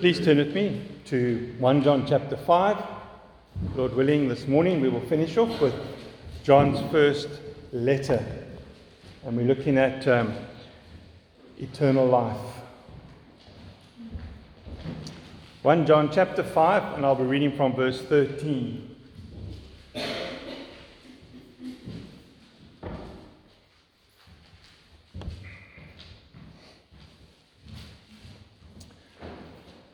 Please turn with me to 1 John chapter 5. Lord willing, this morning we will finish off with John's first letter. And we're looking at um, eternal life. 1 John chapter 5, and I'll be reading from verse 13.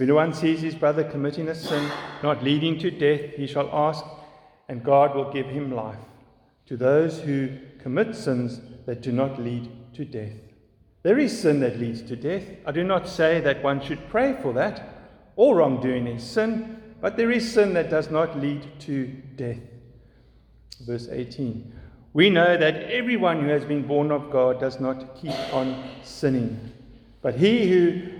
If anyone sees his brother committing a sin not leading to death, he shall ask, and God will give him life. To those who commit sins that do not lead to death. There is sin that leads to death. I do not say that one should pray for that. All wrongdoing is sin, but there is sin that does not lead to death. Verse 18 We know that everyone who has been born of God does not keep on sinning. But he who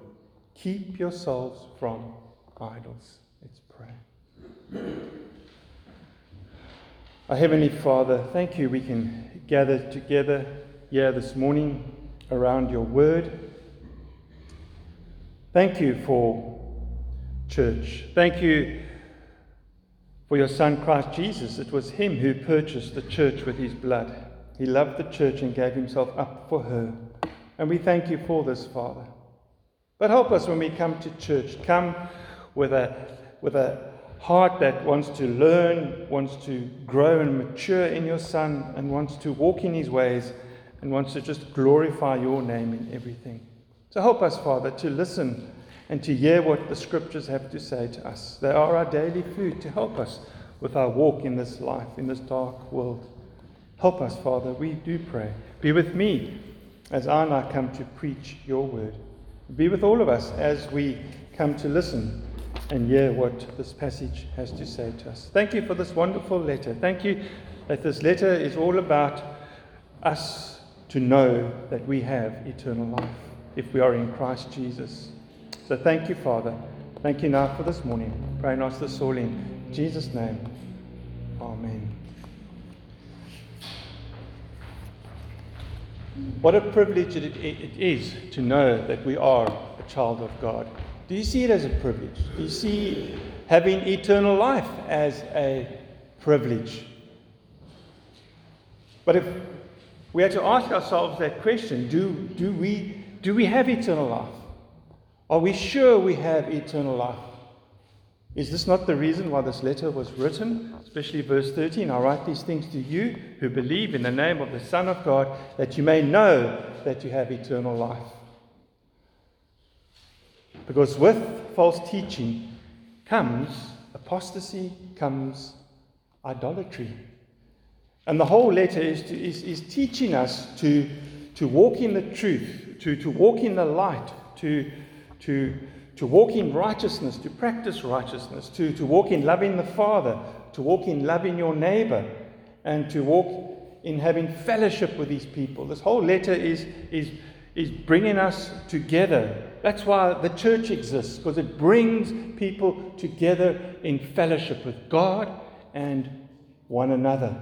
Keep yourselves from idols. Let's pray. Our Heavenly Father, thank you we can gather together yeah, this morning around your word. Thank you for church. Thank you for your Son, Christ Jesus. It was Him who purchased the church with His blood. He loved the church and gave Himself up for her. And we thank you for this, Father. But help us when we come to church. Come with a, with a heart that wants to learn, wants to grow and mature in your Son, and wants to walk in his ways, and wants to just glorify your name in everything. So help us, Father, to listen and to hear what the scriptures have to say to us. They are our daily food to help us with our walk in this life, in this dark world. Help us, Father, we do pray. Be with me as I now come to preach your word. Be with all of us as we come to listen and hear what this passage has to say to us. Thank you for this wonderful letter. Thank you that this letter is all about us to know that we have eternal life if we are in Christ Jesus. So thank you, Father. Thank you now for this morning. Pray and ask this all in Jesus' name. Amen. What a privilege it, it is to know that we are a child of God. Do you see it as a privilege? Do you see having eternal life as a privilege? But if we had to ask ourselves that question, do, do, we, do we have eternal life? Are we sure we have eternal life? Is this not the reason why this letter was written? Especially verse 13 I write these things to you who believe in the name of the Son of God, that you may know that you have eternal life. Because with false teaching comes apostasy, comes idolatry. And the whole letter is, to, is, is teaching us to, to walk in the truth, to, to walk in the light, to, to to walk in righteousness, to practice righteousness, to, to walk in loving the Father, to walk in loving your neighbor, and to walk in having fellowship with these people. This whole letter is, is, is bringing us together. That's why the church exists, because it brings people together in fellowship with God and one another.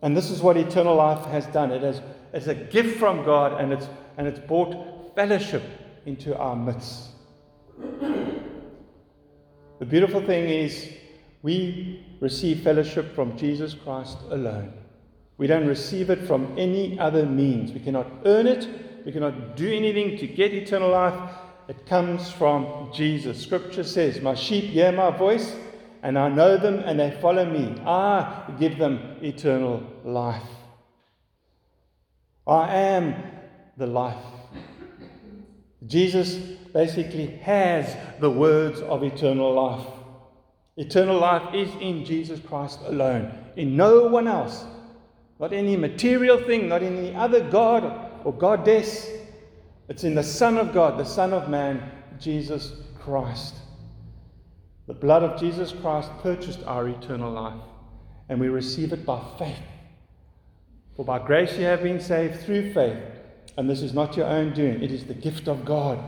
And this is what eternal life has done. It has, it's a gift from God, and it's, and it's brought fellowship into our midst. The beautiful thing is, we receive fellowship from Jesus Christ alone. We don't receive it from any other means. We cannot earn it, we cannot do anything to get eternal life. it comes from Jesus. Scripture says, My sheep hear my voice, and I know them, and they follow me. I give them eternal life. I am the life. Jesus basically has the words of eternal life. Eternal life is in Jesus Christ alone, in no one else. Not any material thing, not any other God or goddess. It's in the Son of God, the Son of Man, Jesus Christ. The blood of Jesus Christ purchased our eternal life, and we receive it by faith. For by grace you have been saved through faith, and this is not your own doing, it is the gift of God,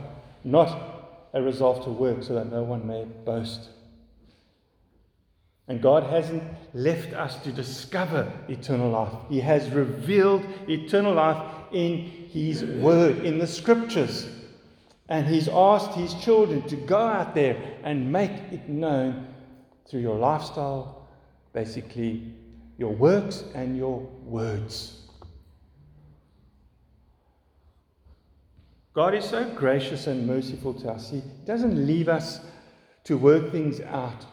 not a resolve to work, so that no one may boast. And God hasn't left us to discover eternal life. He has revealed eternal life in His Word, in the Scriptures. And He's asked His children to go out there and make it known through your lifestyle, basically your works and your words. God is so gracious and merciful to us. He doesn't leave us to work things out.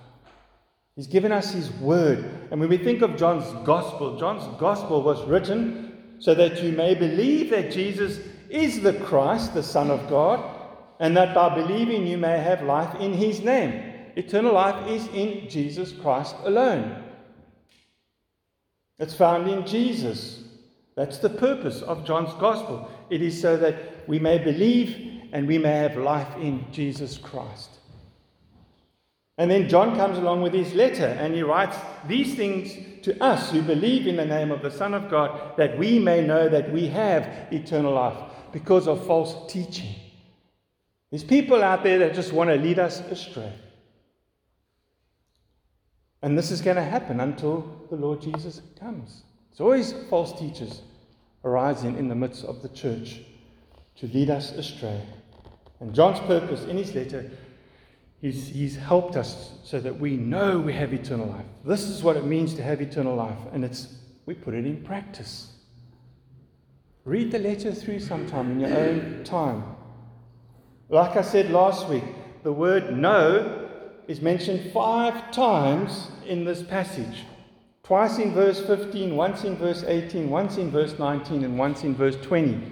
He's given us His word. And when we think of John's gospel, John's gospel was written so that you may believe that Jesus is the Christ, the Son of God, and that by believing you may have life in His name. Eternal life is in Jesus Christ alone. It's found in Jesus. That's the purpose of John's gospel. It is so that we may believe and we may have life in Jesus Christ. And then John comes along with his letter and he writes these things to us who believe in the name of the Son of God that we may know that we have eternal life because of false teaching. There's people out there that just want to lead us astray. And this is going to happen until the Lord Jesus comes. There's always false teachers arising in the midst of the church to lead us astray. And John's purpose in his letter He's, he's helped us so that we know we have eternal life. This is what it means to have eternal life, and it's we put it in practice. Read the letter through sometime in your own time. Like I said last week, the word know is mentioned five times in this passage. Twice in verse 15, once in verse 18, once in verse 19, and once in verse 20.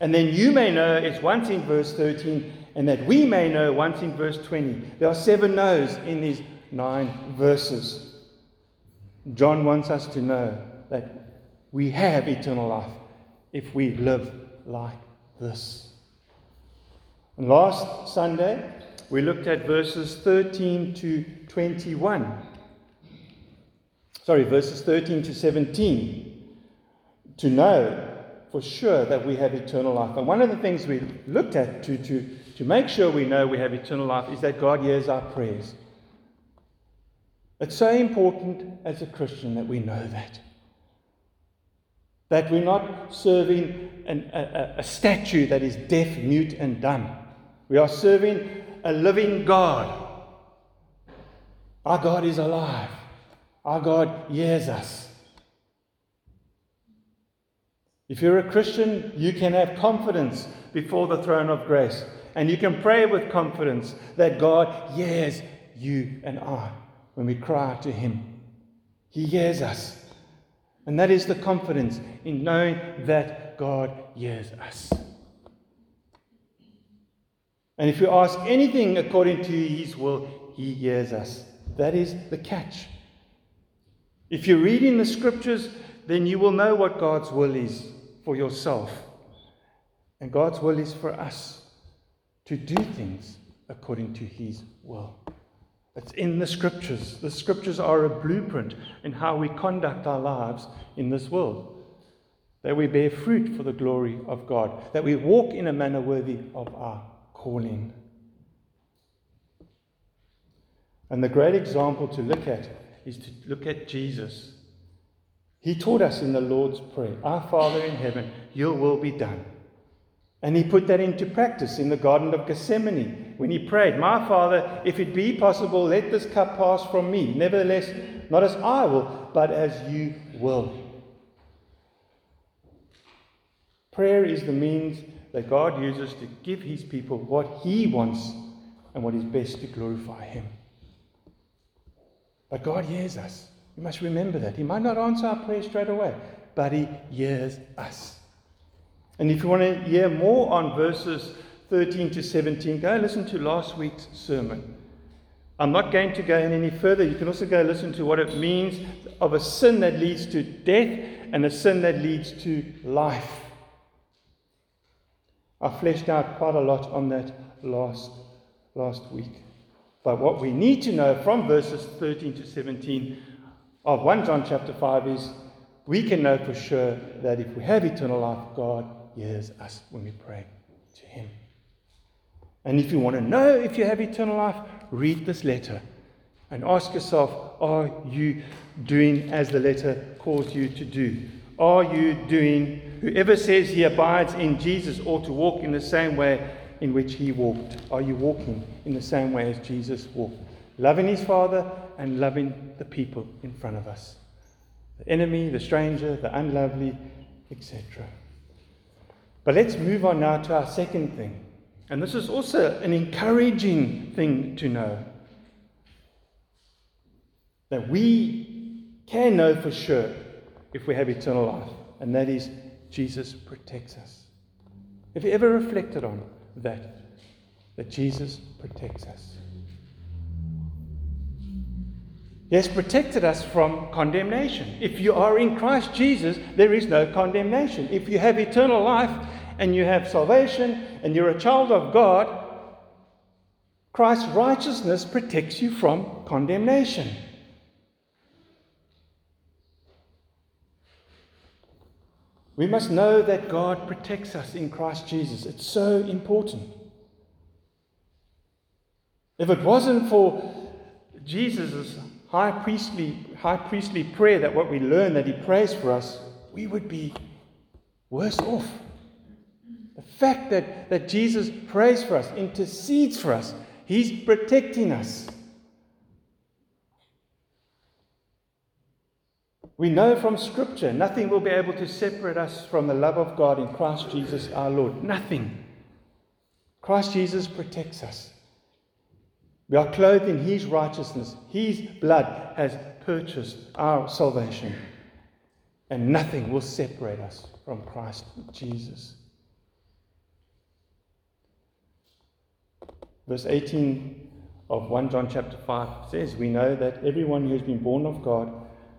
And then you may know it's once in verse 13 and that we may know, once in verse 20. There are seven no's in these nine verses. John wants us to know that we have eternal life if we live like this. And last Sunday, we looked at verses 13 to 21. Sorry, verses 13 to 17. To know for sure that we have eternal life. And one of the things we looked at to, to to make sure we know we have eternal life is that God hears our prayers. It's so important as a Christian that we know that. That we're not serving an, a, a statue that is deaf, mute, and dumb. We are serving a living God. Our God is alive. Our God hears us. If you're a Christian, you can have confidence before the throne of grace and you can pray with confidence that God hears you and I when we cry to Him. He hears us. And that is the confidence in knowing that God hears us. And if you ask anything according to His will, He hears us. That is the catch. If you're reading the scriptures, then you will know what God's will is for yourself. And God's will is for us to do things according to His will. It's in the scriptures. The scriptures are a blueprint in how we conduct our lives in this world. That we bear fruit for the glory of God, that we walk in a manner worthy of our calling. And the great example to look at is to look at Jesus. He taught us in the Lord's Prayer Our Father in heaven, your will be done and he put that into practice in the Garden of Gethsemane when he prayed, My Father, if it be possible, let this cup pass from me. Nevertheless, not as I will, but as you will. Prayer is the means that God uses to give his people what he wants and what is best to glorify him. But God hears us. We must remember that. He might not answer our prayer straight away, but he hears us. And if you want to hear more on verses 13 to 17, go listen to last week's sermon. I'm not going to go in any further. You can also go listen to what it means of a sin that leads to death and a sin that leads to life. I fleshed out quite a lot on that last, last week. But what we need to know from verses 13 to 17 of 1 John chapter 5 is we can know for sure that if we have eternal life, God hears us when we pray to Him. And if you want to know if you have eternal life, read this letter and ask yourself are you doing as the letter calls you to do? Are you doing, whoever says he abides in Jesus ought to walk in the same way in which he walked? Are you walking in the same way as Jesus walked? Loving his Father and loving the people in front of us the enemy, the stranger, the unlovely, etc. But let's move on now to our second thing. And this is also an encouraging thing to know that we can know for sure if we have eternal life, and that is Jesus protects us. Have you ever reflected on that? That Jesus protects us. He has protected us from condemnation. If you are in Christ Jesus, there is no condemnation. If you have eternal life and you have salvation and you're a child of God, Christ's righteousness protects you from condemnation. We must know that God protects us in Christ Jesus. It's so important. If it wasn't for Jesus' high priestly, high priestly prayer, that what we learn that he prays for us, we would be worse off. The fact that, that Jesus prays for us, intercedes for us, he's protecting us. We know from Scripture nothing will be able to separate us from the love of God in Christ Jesus our Lord. Nothing. Christ Jesus protects us. We are clothed in His righteousness. His blood has purchased our salvation. And nothing will separate us from Christ Jesus. Verse 18 of 1 John chapter 5 says, We know that everyone who has been born of God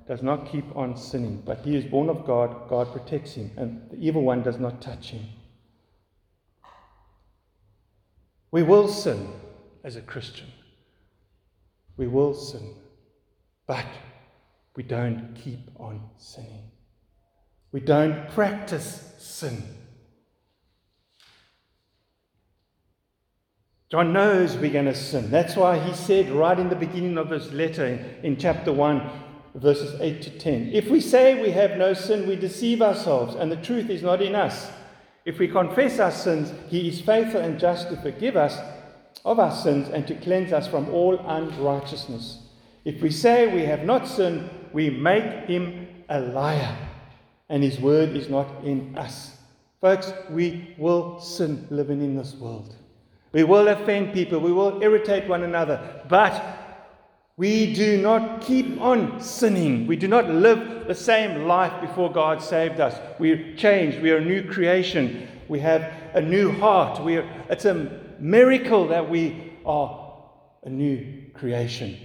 does not keep on sinning, but he is born of God, God protects him, and the evil one does not touch him. We will sin as a Christian. We will sin, but we don't keep on sinning. We don't practice sin. John knows we're going to sin. That's why he said right in the beginning of this letter in, chapter 1, verses 8 to 10. If we say we have no sin, we deceive ourselves, and the truth is not in us. If we confess our sins, he is faithful and just to forgive us of our sins and to cleanse us from all unrighteousness. If we say we have not sinned, we make him a liar, and his word is not in us. Folks, we will sin living in this world. We will offend people, we will irritate one another, but we do not keep on sinning. We do not live the same life before God saved us. We're changed. We are a new creation. We have a new heart. We are, it's a miracle that we are a new creation.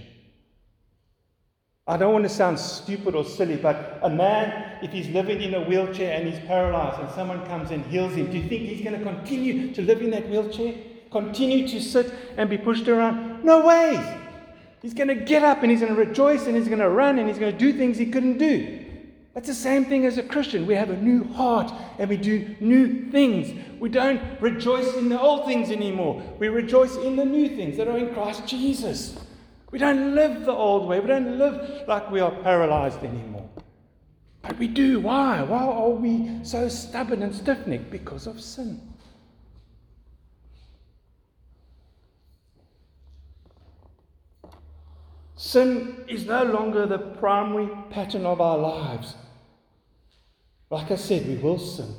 I don't want to sound stupid or silly, but a man, if he's living in a wheelchair and he's paralyzed and someone comes and heals him, do you think he's going to continue to live in that wheelchair? Continue to sit and be pushed around? No way! He's going to get up and he's going to rejoice and he's going to run and he's going to do things he couldn't do. That's the same thing as a Christian. We have a new heart and we do new things. We don't rejoice in the old things anymore. We rejoice in the new things that are in Christ Jesus. We don't live the old way. We don't live like we are paralyzed anymore. But we do. Why? Why are we so stubborn and stiff necked? Because of sin. Sin is no longer the primary pattern of our lives. Like I said, we will sin.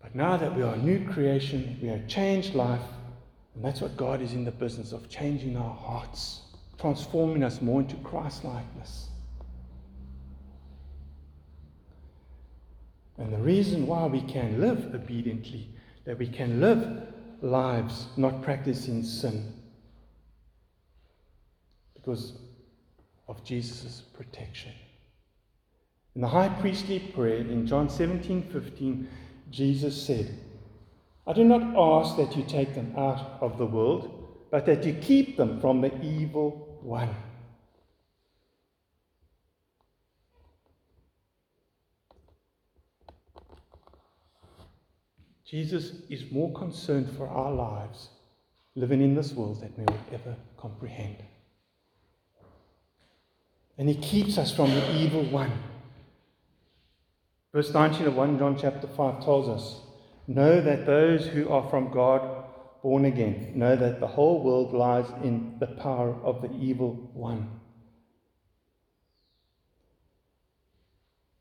But now that we are a new creation, we are a changed life, and that's what God is in the business of changing our hearts, transforming us more into Christ likeness. And the reason why we can live obediently, that we can live lives not practicing sin, because of Jesus' protection. In the high priestly prayer in John 17 15, Jesus said, I do not ask that you take them out of the world, but that you keep them from the evil one. Jesus is more concerned for our lives living in this world than we will ever comprehend. And he keeps us from the evil one. Verse 19 of 1 John chapter 5 tells us Know that those who are from God, born again, know that the whole world lies in the power of the evil one.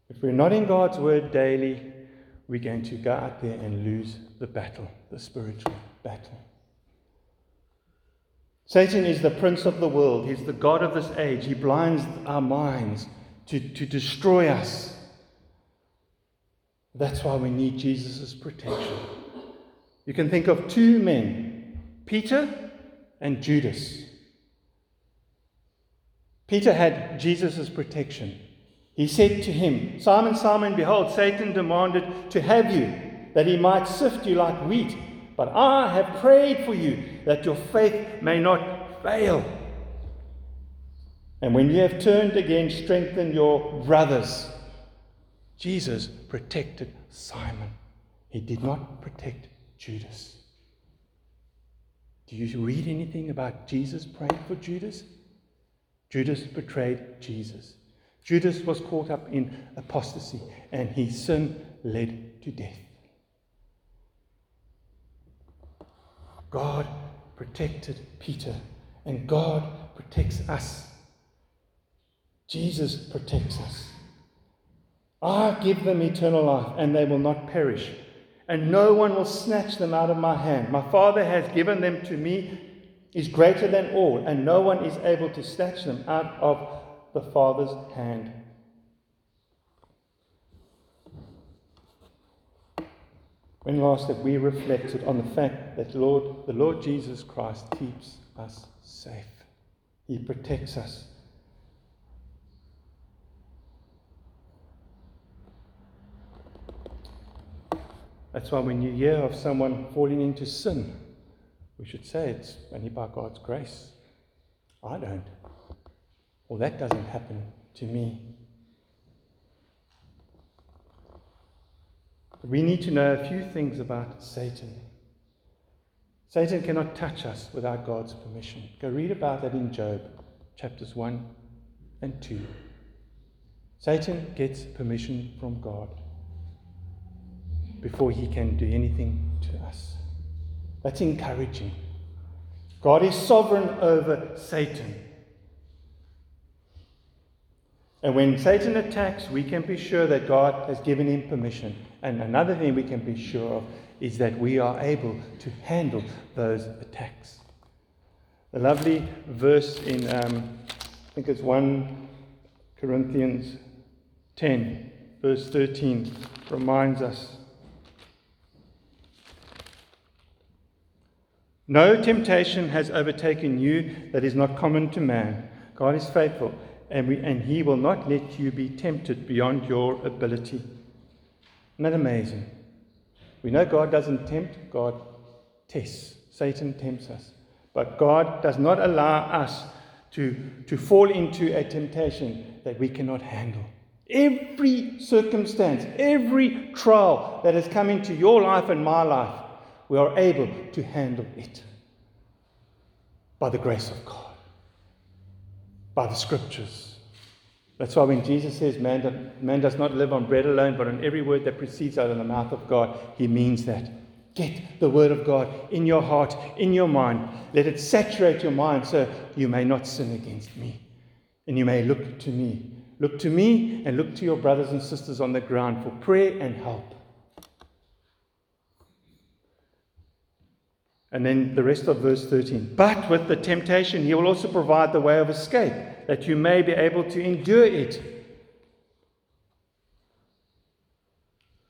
If we're not in God's word daily, we're going to go out there and lose the battle, the spiritual battle. Satan is the prince of the world. He's the God of this age. He blinds our minds to, to destroy us. That's why we need Jesus' protection. You can think of two men, Peter and Judas. Peter had Jesus' protection. He said to him, Simon, Simon, behold, Satan demanded to have you, that he might sift you like wheat. But I have prayed for you, that your faith may not fail. And when you have turned again, strengthen your brothers. Jesus protected Simon. He did not protect Judas. Do you read anything about Jesus praying for Judas? Judas betrayed Jesus. Judas was caught up in apostasy, and his sin led to death. God protected Peter, and God protects us. Jesus protects us. I give them eternal life, and they will not perish, and no one will snatch them out of my hand. My Father has given them to me, is greater than all, and no one is able to snatch them out of the Father's hand. When last have we reflected on the fact that Lord, the Lord Jesus Christ keeps us safe? He protects us That's why when you hear of someone falling into sin, we should say it's only by God's grace. I don't. Well, that doesn't happen to me. We need to know a few things about Satan. Satan cannot touch us without God's permission. Go read about that in Job, chapters 1 and 2. Satan gets permission from God before he can do anything to us. That's encouraging. God is sovereign over Satan. And when Satan attacks, we can be sure that God has given him permission. And another thing we can be sure of is that we are able to handle those attacks. The lovely verse in, um, I think it's 1 Corinthians 10, verse 13, reminds us No temptation has overtaken you that is not common to man. God is faithful, and, we, and He will not let you be tempted beyond your ability. Isn't that amazing? We know God doesn't tempt, God tests. Satan tempts us. But God does not allow us to, to fall into a temptation that we cannot handle. Every circumstance, every trial that has come into your life and my life, we are able to handle it by the grace of God, by the scriptures. That's why when Jesus says man, man does not live on bread alone, but on every word that proceeds out of the mouth of God, he means that. Get the word of God in your heart, in your mind. Let it saturate your mind so you may not sin against me. And you may look to me. Look to me and look to your brothers and sisters on the ground for prayer and help. And then the rest of verse 13. But with the temptation, he will also provide the way of escape, that you may be able to endure it.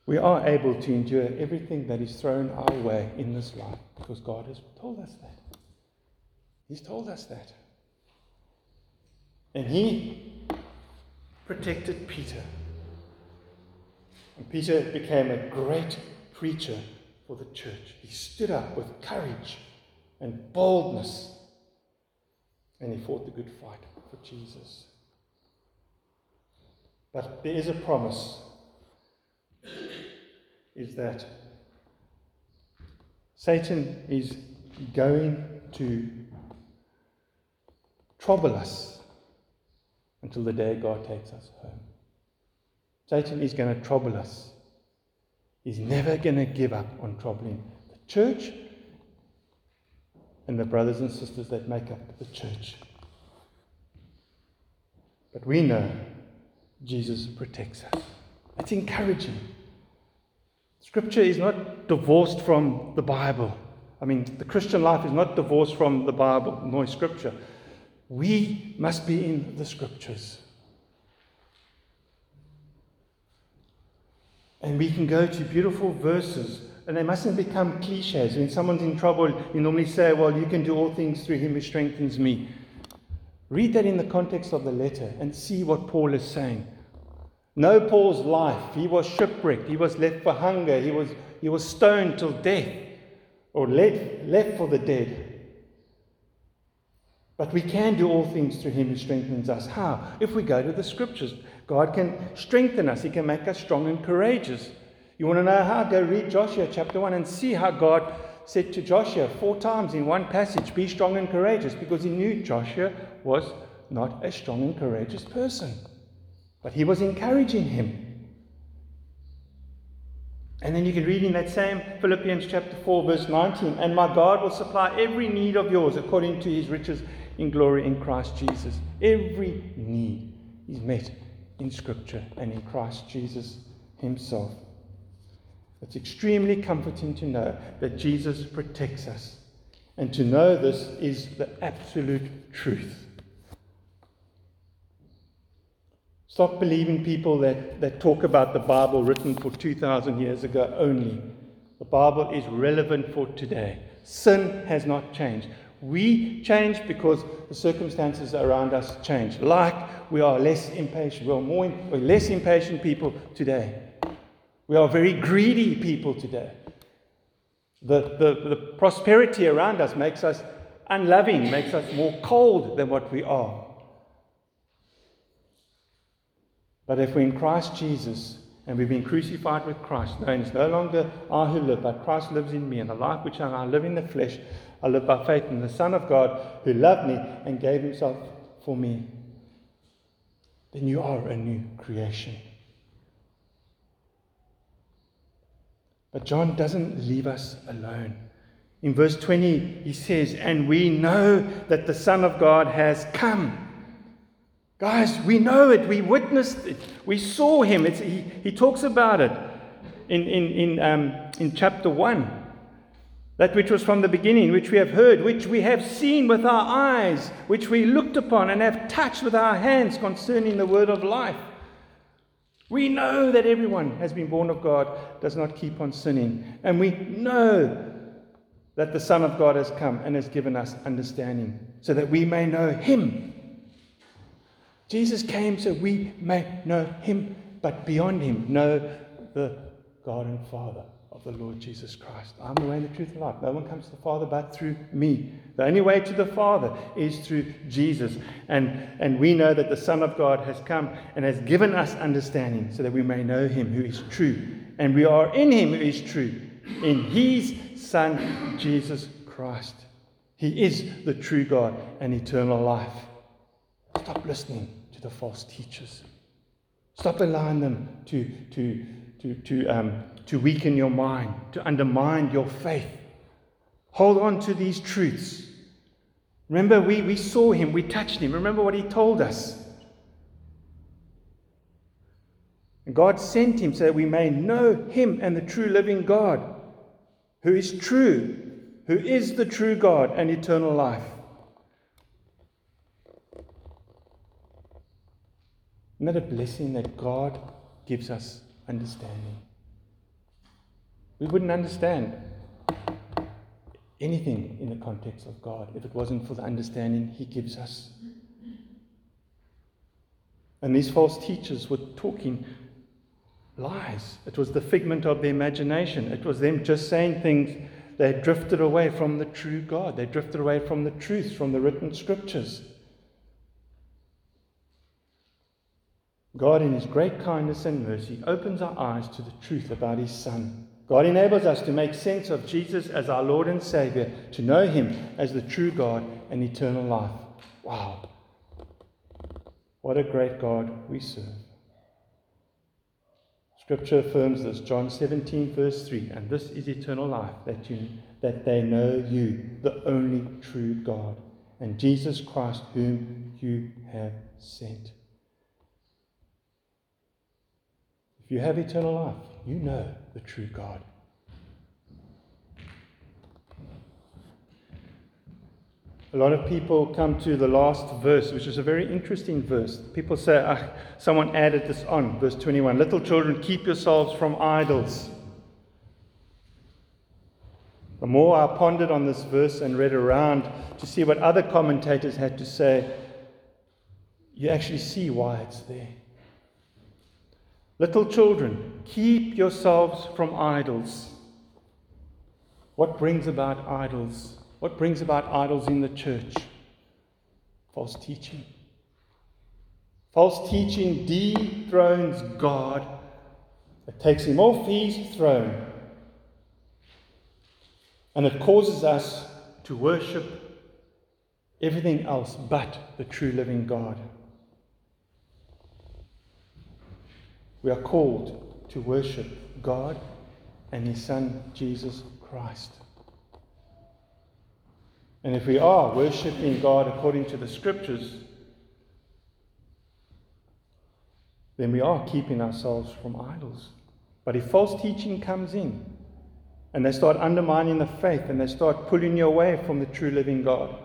We are able to endure everything that is thrown our way in this life because God has told us that. He's told us that. And he protected Peter. And Peter became a great preacher for the church. He stood up with courage and boldness. And he fought the good fight for Jesus. But there is a promise is that Satan is going to trouble us until the day God takes us home. Satan is going to trouble us. He's never going to give up on troubling the church and the brothers and sisters that make up the church. But we know Jesus protects us. It's encouraging. Scripture is not divorced from the Bible. I mean, the Christian life is not divorced from the Bible nor Scripture. We must be in the Scriptures. And we can go to beautiful verses, and they mustn't become cliches. When someone's in trouble, you normally say, Well, you can do all things through him who strengthens me. Read that in the context of the letter and see what Paul is saying. Know Paul's life. He was shipwrecked. He was left for hunger. He was, he was stoned till death or led, left for the dead. But we can do all things through him who strengthens us. How? If we go to the scriptures, God can strengthen us. He can make us strong and courageous. You want to know how? Go read Joshua chapter 1 and see how God said to Joshua four times in one passage, Be strong and courageous, because he knew Joshua was not a strong and courageous person. But he was encouraging him. And then you can read in that same Philippians chapter 4, verse 19, and my God will supply every need of yours according to his riches in glory in Christ Jesus. Every need is met in Scripture and in Christ Jesus himself. It's extremely comforting to know that Jesus protects us. And to know this is the absolute truth. Stop believing people that, that talk about the Bible written for 2,000 years ago only. The Bible is relevant for today. Sin has not changed. We change because the circumstances around us change. Like we are less impatient. We are more, we're less impatient people today. We are very greedy people today. The, the, the prosperity around us makes us unloving, makes us more cold than what we are. But if we're in Christ Jesus and we've been crucified with Christ, no, it's no longer I who live, but Christ lives in me. And the life which I live in the flesh, I live by faith in the Son of God who loved me and gave himself for me. Then you are a new creation. But John doesn't leave us alone. In verse 20, he says, And we know that the Son of God has come Guys, we know it. We witnessed it. We saw him. It's, he, he talks about it in, in, in, um, in chapter 1. That which was from the beginning, which we have heard, which we have seen with our eyes, which we looked upon and have touched with our hands concerning the word of life. We know that everyone has been born of God does not keep on sinning. And we know that the Son of God has come and has given us understanding so that we may know Him Jesus came so we may know him, but beyond him, know the God and Father of the Lord Jesus Christ. I'm the way, the truth, and life. No one comes to the Father but through me. The only way to the Father is through Jesus. And, and we know that the Son of God has come and has given us understanding so that we may know him who is true. And we are in him who is true, in his Son, Jesus Christ. He is the true God and eternal life. Stop listening the false teachers. Stop allowing them to, to, to, to, um, to weaken your mind, to undermine your faith. Hold on to these truths. Remember, we, we saw him, we touched him. Remember what he told us. God sent him so that we may know him and the true living God, who is true, who is the true God and eternal life. Isn't that a blessing that God gives us understanding? We wouldn't understand anything in the context of God if it wasn't for the understanding He gives us. And these false teachers were talking lies. It was the figment of their imagination. It was them just saying things. They had drifted away from the true God. They drifted away from the truth, from the written scriptures. God, in His great kindness and mercy, opens our eyes to the truth about His Son. God enables us to make sense of Jesus as our Lord and Savior, to know Him as the true God and eternal life. Wow. What a great God we serve. Scripture affirms this, John 17, verse 3, and this is eternal life, that, you, that they know you, the only true God, and Jesus Christ, whom you have sent. If you have eternal life, you know the true God. A lot of people come to the last verse, which is a very interesting verse. People say, ah, someone added this on, verse 21 Little children, keep yourselves from idols. The more I pondered on this verse and read around to see what other commentators had to say, you actually see why it's there. Little children, keep yourselves from idols. What brings about idols? What brings about idols in the church? False teaching. False teaching dethrones God. It takes him off his throne. And it causes us to worship everything else but the true living God. We are called to worship God and His Son, Jesus Christ. And if we are worshipping God according to the Scriptures, then we are keeping ourselves from idols. But if false teaching comes in and they start undermining the faith and they start pulling you away from the true living God,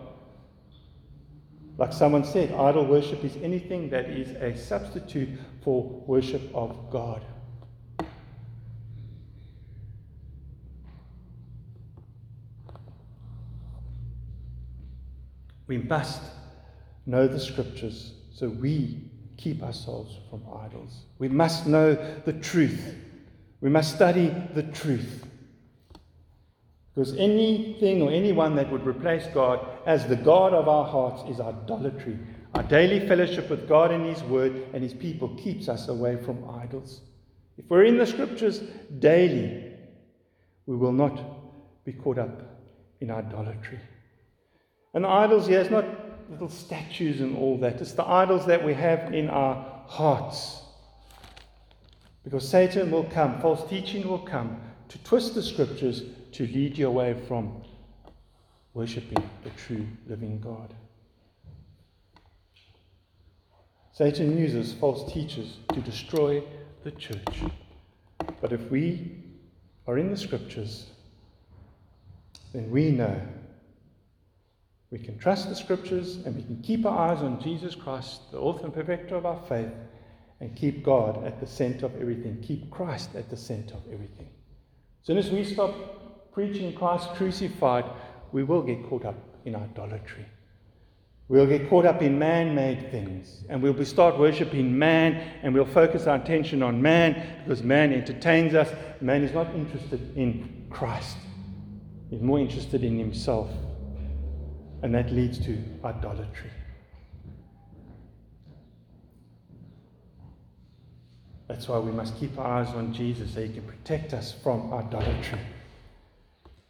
like someone said, idol worship is anything that is a substitute for worship of God. We must know the scriptures so we keep ourselves from idols. We must know the truth. We must study the truth. Because anything or anyone that would replace God as the God of our hearts is idolatry. Our daily fellowship with God and His Word and His people keeps us away from idols. If we're in the Scriptures daily, we will not be caught up in idolatry. And the idols here is not little statues and all that, it's the idols that we have in our hearts. Because Satan will come, false teaching will come to twist the Scriptures to lead you away from worshipping the true living God. Satan uses false teachers to destroy the church. But if we are in the scriptures, then we know we can trust the scriptures and we can keep our eyes on Jesus Christ, the author and perfecter of our faith, and keep God at the center of everything. Keep Christ at the center of everything. As soon as we stop preaching Christ crucified, we will get caught up in idolatry. We'll get caught up in man made things and we'll start worshipping man and we'll focus our attention on man because man entertains us. Man is not interested in Christ, he's more interested in himself. And that leads to idolatry. That's why we must keep our eyes on Jesus so he can protect us from idolatry.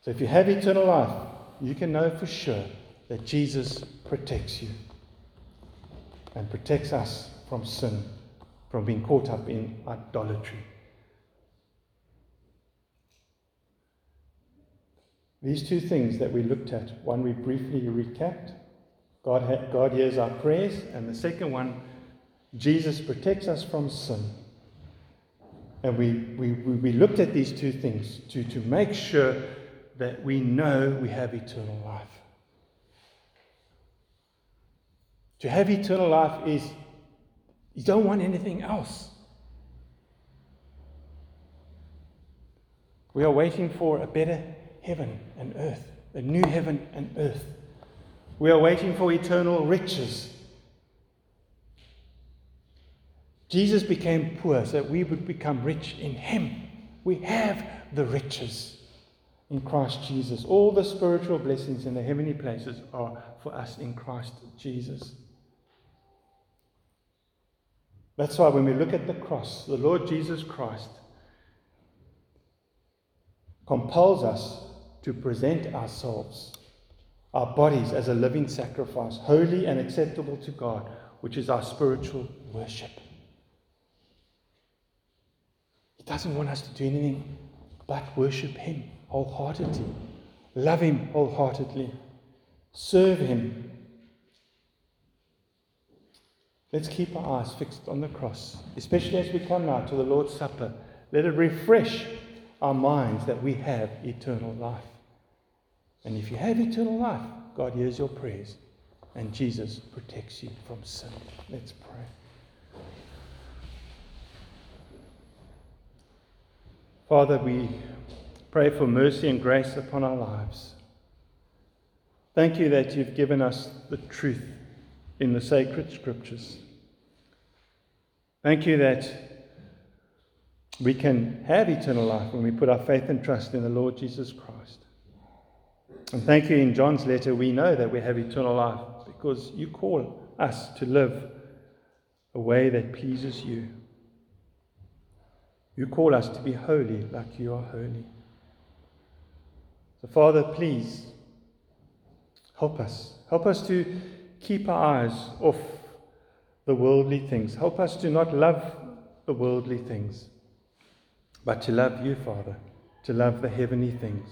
So if you have eternal life, you can know for sure that Jesus protects you and protects us from sin, from being caught up in idolatry. These two things that we looked at one we briefly recapped God, ha- God hears our prayers, and the second one, Jesus protects us from sin. And we, we, we looked at these two things to, to make sure that we know we have eternal life. To have eternal life is you don't want anything else. We are waiting for a better heaven and earth, a new heaven and earth. We are waiting for eternal riches. Jesus became poor so that we would become rich in Him. We have the riches in Christ Jesus. All the spiritual blessings in the heavenly places are for us in Christ Jesus. That's why when we look at the cross, the Lord Jesus Christ compels us to present ourselves, our bodies, as a living sacrifice, holy and acceptable to God, which is our spiritual worship. He doesn't want us to do anything but worship Him wholeheartedly, love Him wholeheartedly, serve Him. Let's keep our eyes fixed on the cross, especially as we come now to the Lord's Supper. Let it refresh our minds that we have eternal life. And if you have eternal life, God hears your prayers and Jesus protects you from sin. Let's pray. Father, we pray for mercy and grace upon our lives. Thank you that you've given us the truth in the sacred scriptures. Thank you that we can have eternal life when we put our faith and trust in the Lord Jesus Christ. And thank you in John's letter, we know that we have eternal life because you call us to live a way that pleases you. You call us to be holy like you are holy. So, Father, please help us. Help us to keep our eyes off the worldly things. Help us to not love the worldly things, but to love you, Father, to love the heavenly things.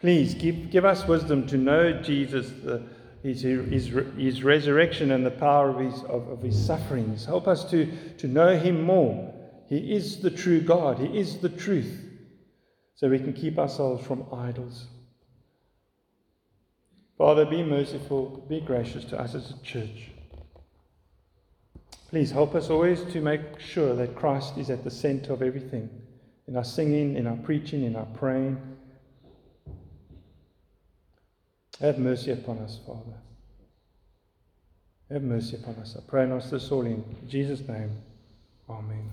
Please give, give us wisdom to know Jesus, the, his, his, his resurrection, and the power of his, of, of his sufferings. Help us to, to know him more. He is the true God, he is the truth, so we can keep ourselves from idols. Father, be merciful, be gracious to us as a church. Please help us always to make sure that Christ is at the center of everything in our singing, in our preaching, in our praying. Have mercy upon us, Father. Have mercy upon us. I pray in us this all in Jesus' name. Amen.